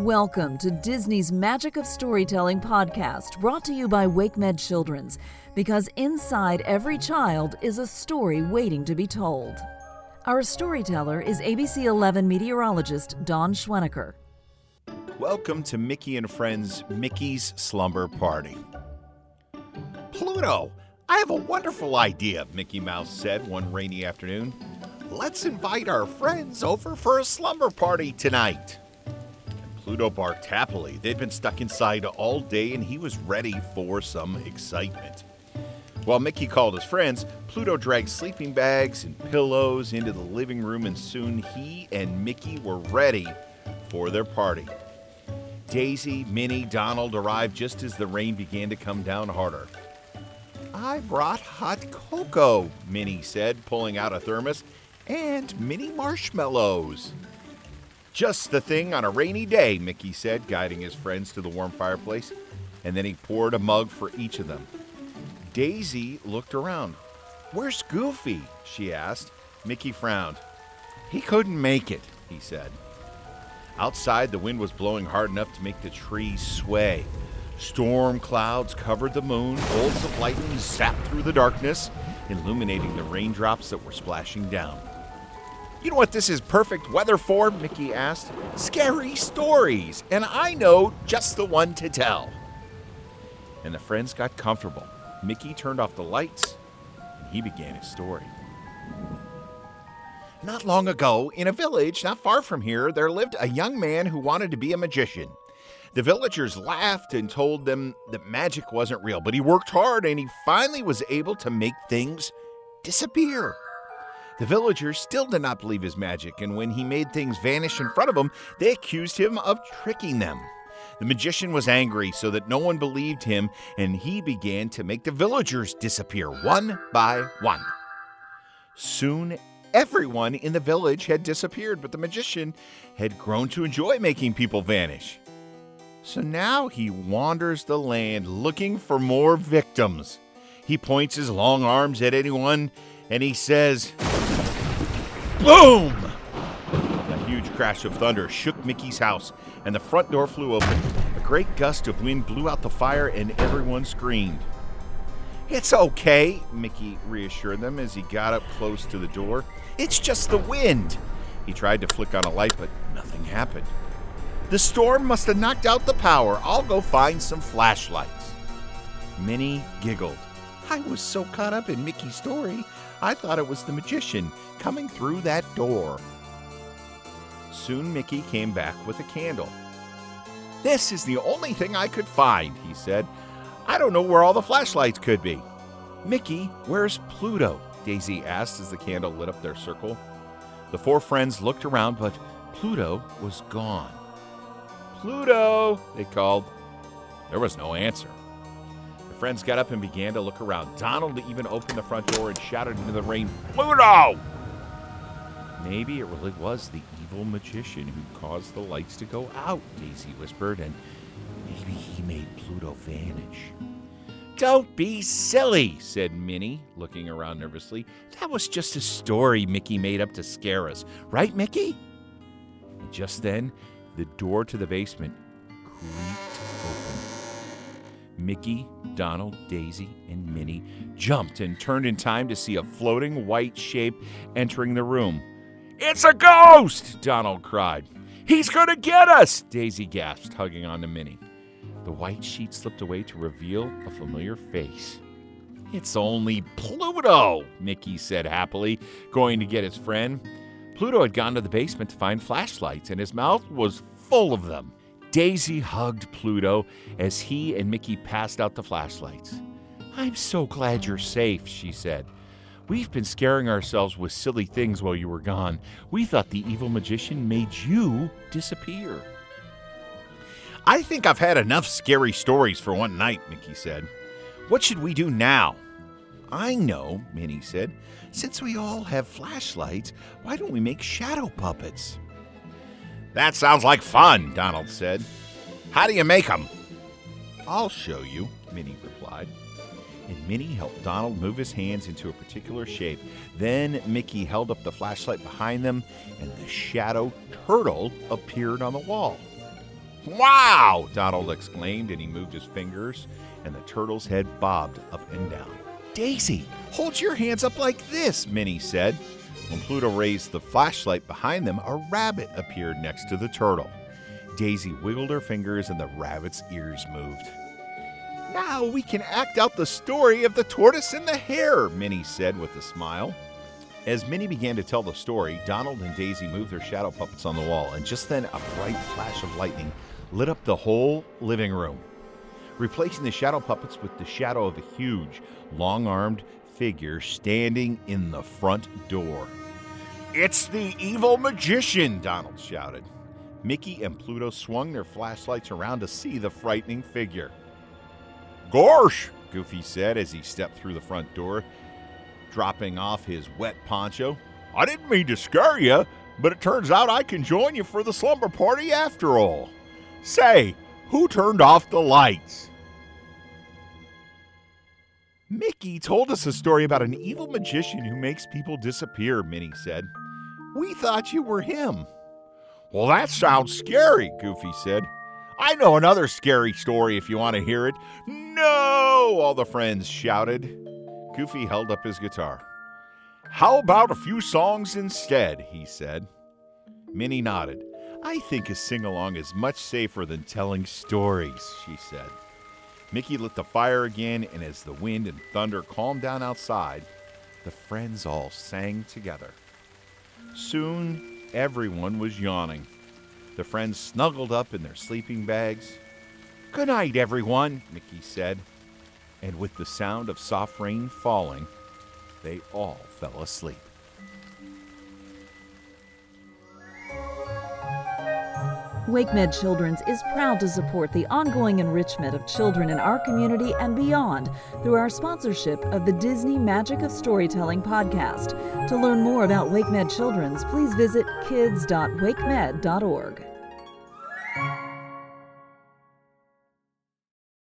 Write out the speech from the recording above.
Welcome to Disney's Magic of Storytelling podcast, brought to you by WakeMed Children's, because inside every child is a story waiting to be told. Our storyteller is ABC 11 meteorologist Don Schwenneker. Welcome to Mickey and Friends Mickey's Slumber Party. Pluto, I have a wonderful idea, Mickey Mouse said one rainy afternoon. Let's invite our friends over for a slumber party tonight. Pluto barked happily. They'd been stuck inside all day and he was ready for some excitement. While Mickey called his friends, Pluto dragged sleeping bags and pillows into the living room, and soon he and Mickey were ready for their party. Daisy, Minnie, Donald arrived just as the rain began to come down harder. I brought hot cocoa, Minnie said, pulling out a thermos, and mini marshmallows. Just the thing on a rainy day, Mickey said, guiding his friends to the warm fireplace, and then he poured a mug for each of them. Daisy looked around. Where's Goofy? she asked. Mickey frowned. He couldn't make it, he said. Outside, the wind was blowing hard enough to make the trees sway. Storm clouds covered the moon, bolts of lightning zapped through the darkness, illuminating the raindrops that were splashing down. You know what this is perfect weather for? Mickey asked. Scary stories, and I know just the one to tell. And the friends got comfortable. Mickey turned off the lights, and he began his story. Not long ago, in a village not far from here, there lived a young man who wanted to be a magician. The villagers laughed and told them that magic wasn't real, but he worked hard and he finally was able to make things disappear. The villagers still did not believe his magic, and when he made things vanish in front of them, they accused him of tricking them. The magician was angry so that no one believed him, and he began to make the villagers disappear one by one. Soon, everyone in the village had disappeared, but the magician had grown to enjoy making people vanish. So now he wanders the land looking for more victims. He points his long arms at anyone and he says, Boom! A huge crash of thunder shook Mickey's house, and the front door flew open. A great gust of wind blew out the fire, and everyone screamed. It's okay, Mickey reassured them as he got up close to the door. It's just the wind. He tried to flick on a light, but nothing happened. The storm must have knocked out the power. I'll go find some flashlights. Minnie giggled. I was so caught up in Mickey's story, I thought it was the magician coming through that door. Soon Mickey came back with a candle. This is the only thing I could find, he said. I don't know where all the flashlights could be. Mickey, where's Pluto? Daisy asked as the candle lit up their circle. The four friends looked around, but Pluto was gone. Pluto, they called. There was no answer. Friends got up and began to look around. Donald even opened the front door and shouted into the rain, Pluto! Maybe it really was the evil magician who caused the lights to go out, Daisy whispered, and maybe he made Pluto vanish. Don't be silly, said Minnie, looking around nervously. That was just a story Mickey made up to scare us. Right, Mickey? And just then, the door to the basement creaked. Mickey, Donald, Daisy, and Minnie jumped and turned in time to see a floating white shape entering the room. It's a ghost! Donald cried. He's to get us! Daisy gasped, hugging on to Minnie. The white sheet slipped away to reveal a familiar face. It's only Pluto, Mickey said happily, going to get his friend. Pluto had gone to the basement to find flashlights, and his mouth was full of them. Daisy hugged Pluto as he and Mickey passed out the flashlights. I'm so glad you're safe, she said. We've been scaring ourselves with silly things while you were gone. We thought the evil magician made you disappear. I think I've had enough scary stories for one night, Mickey said. What should we do now? I know, Minnie said. Since we all have flashlights, why don't we make shadow puppets? That sounds like fun, Donald said. How do you make them? I'll show you, Minnie replied. And Minnie helped Donald move his hands into a particular shape. Then Mickey held up the flashlight behind them, and the shadow turtle appeared on the wall. Wow! Donald exclaimed, and he moved his fingers, and the turtle's head bobbed up and down. Daisy, hold your hands up like this, Minnie said. When Pluto raised the flashlight behind them, a rabbit appeared next to the turtle. Daisy wiggled her fingers, and the rabbit's ears moved. Now we can act out the story of the tortoise and the hare, Minnie said with a smile. As Minnie began to tell the story, Donald and Daisy moved their shadow puppets on the wall, and just then a bright flash of lightning lit up the whole living room, replacing the shadow puppets with the shadow of a huge, long armed figure standing in the front door. It's the evil magician, Donald shouted. Mickey and Pluto swung their flashlights around to see the frightening figure. Gosh, Goofy said as he stepped through the front door, dropping off his wet poncho. I didn't mean to scare you, but it turns out I can join you for the slumber party after all. Say, who turned off the lights? Mickey told us a story about an evil magician who makes people disappear, Minnie said. We thought you were him. Well, that sounds scary, Goofy said. I know another scary story if you want to hear it. No! All the friends shouted. Goofy held up his guitar. How about a few songs instead? he said. Minnie nodded. I think a sing along is much safer than telling stories, she said. Mickey lit the fire again, and as the wind and thunder calmed down outside, the friends all sang together. Soon, everyone was yawning. The friends snuggled up in their sleeping bags. Good night, everyone, Mickey said. And with the sound of soft rain falling, they all fell asleep. WakeMed Children's is proud to support the ongoing enrichment of children in our community and beyond through our sponsorship of the Disney Magic of Storytelling podcast. To learn more about WakeMed Children's, please visit kids.wakemed.org.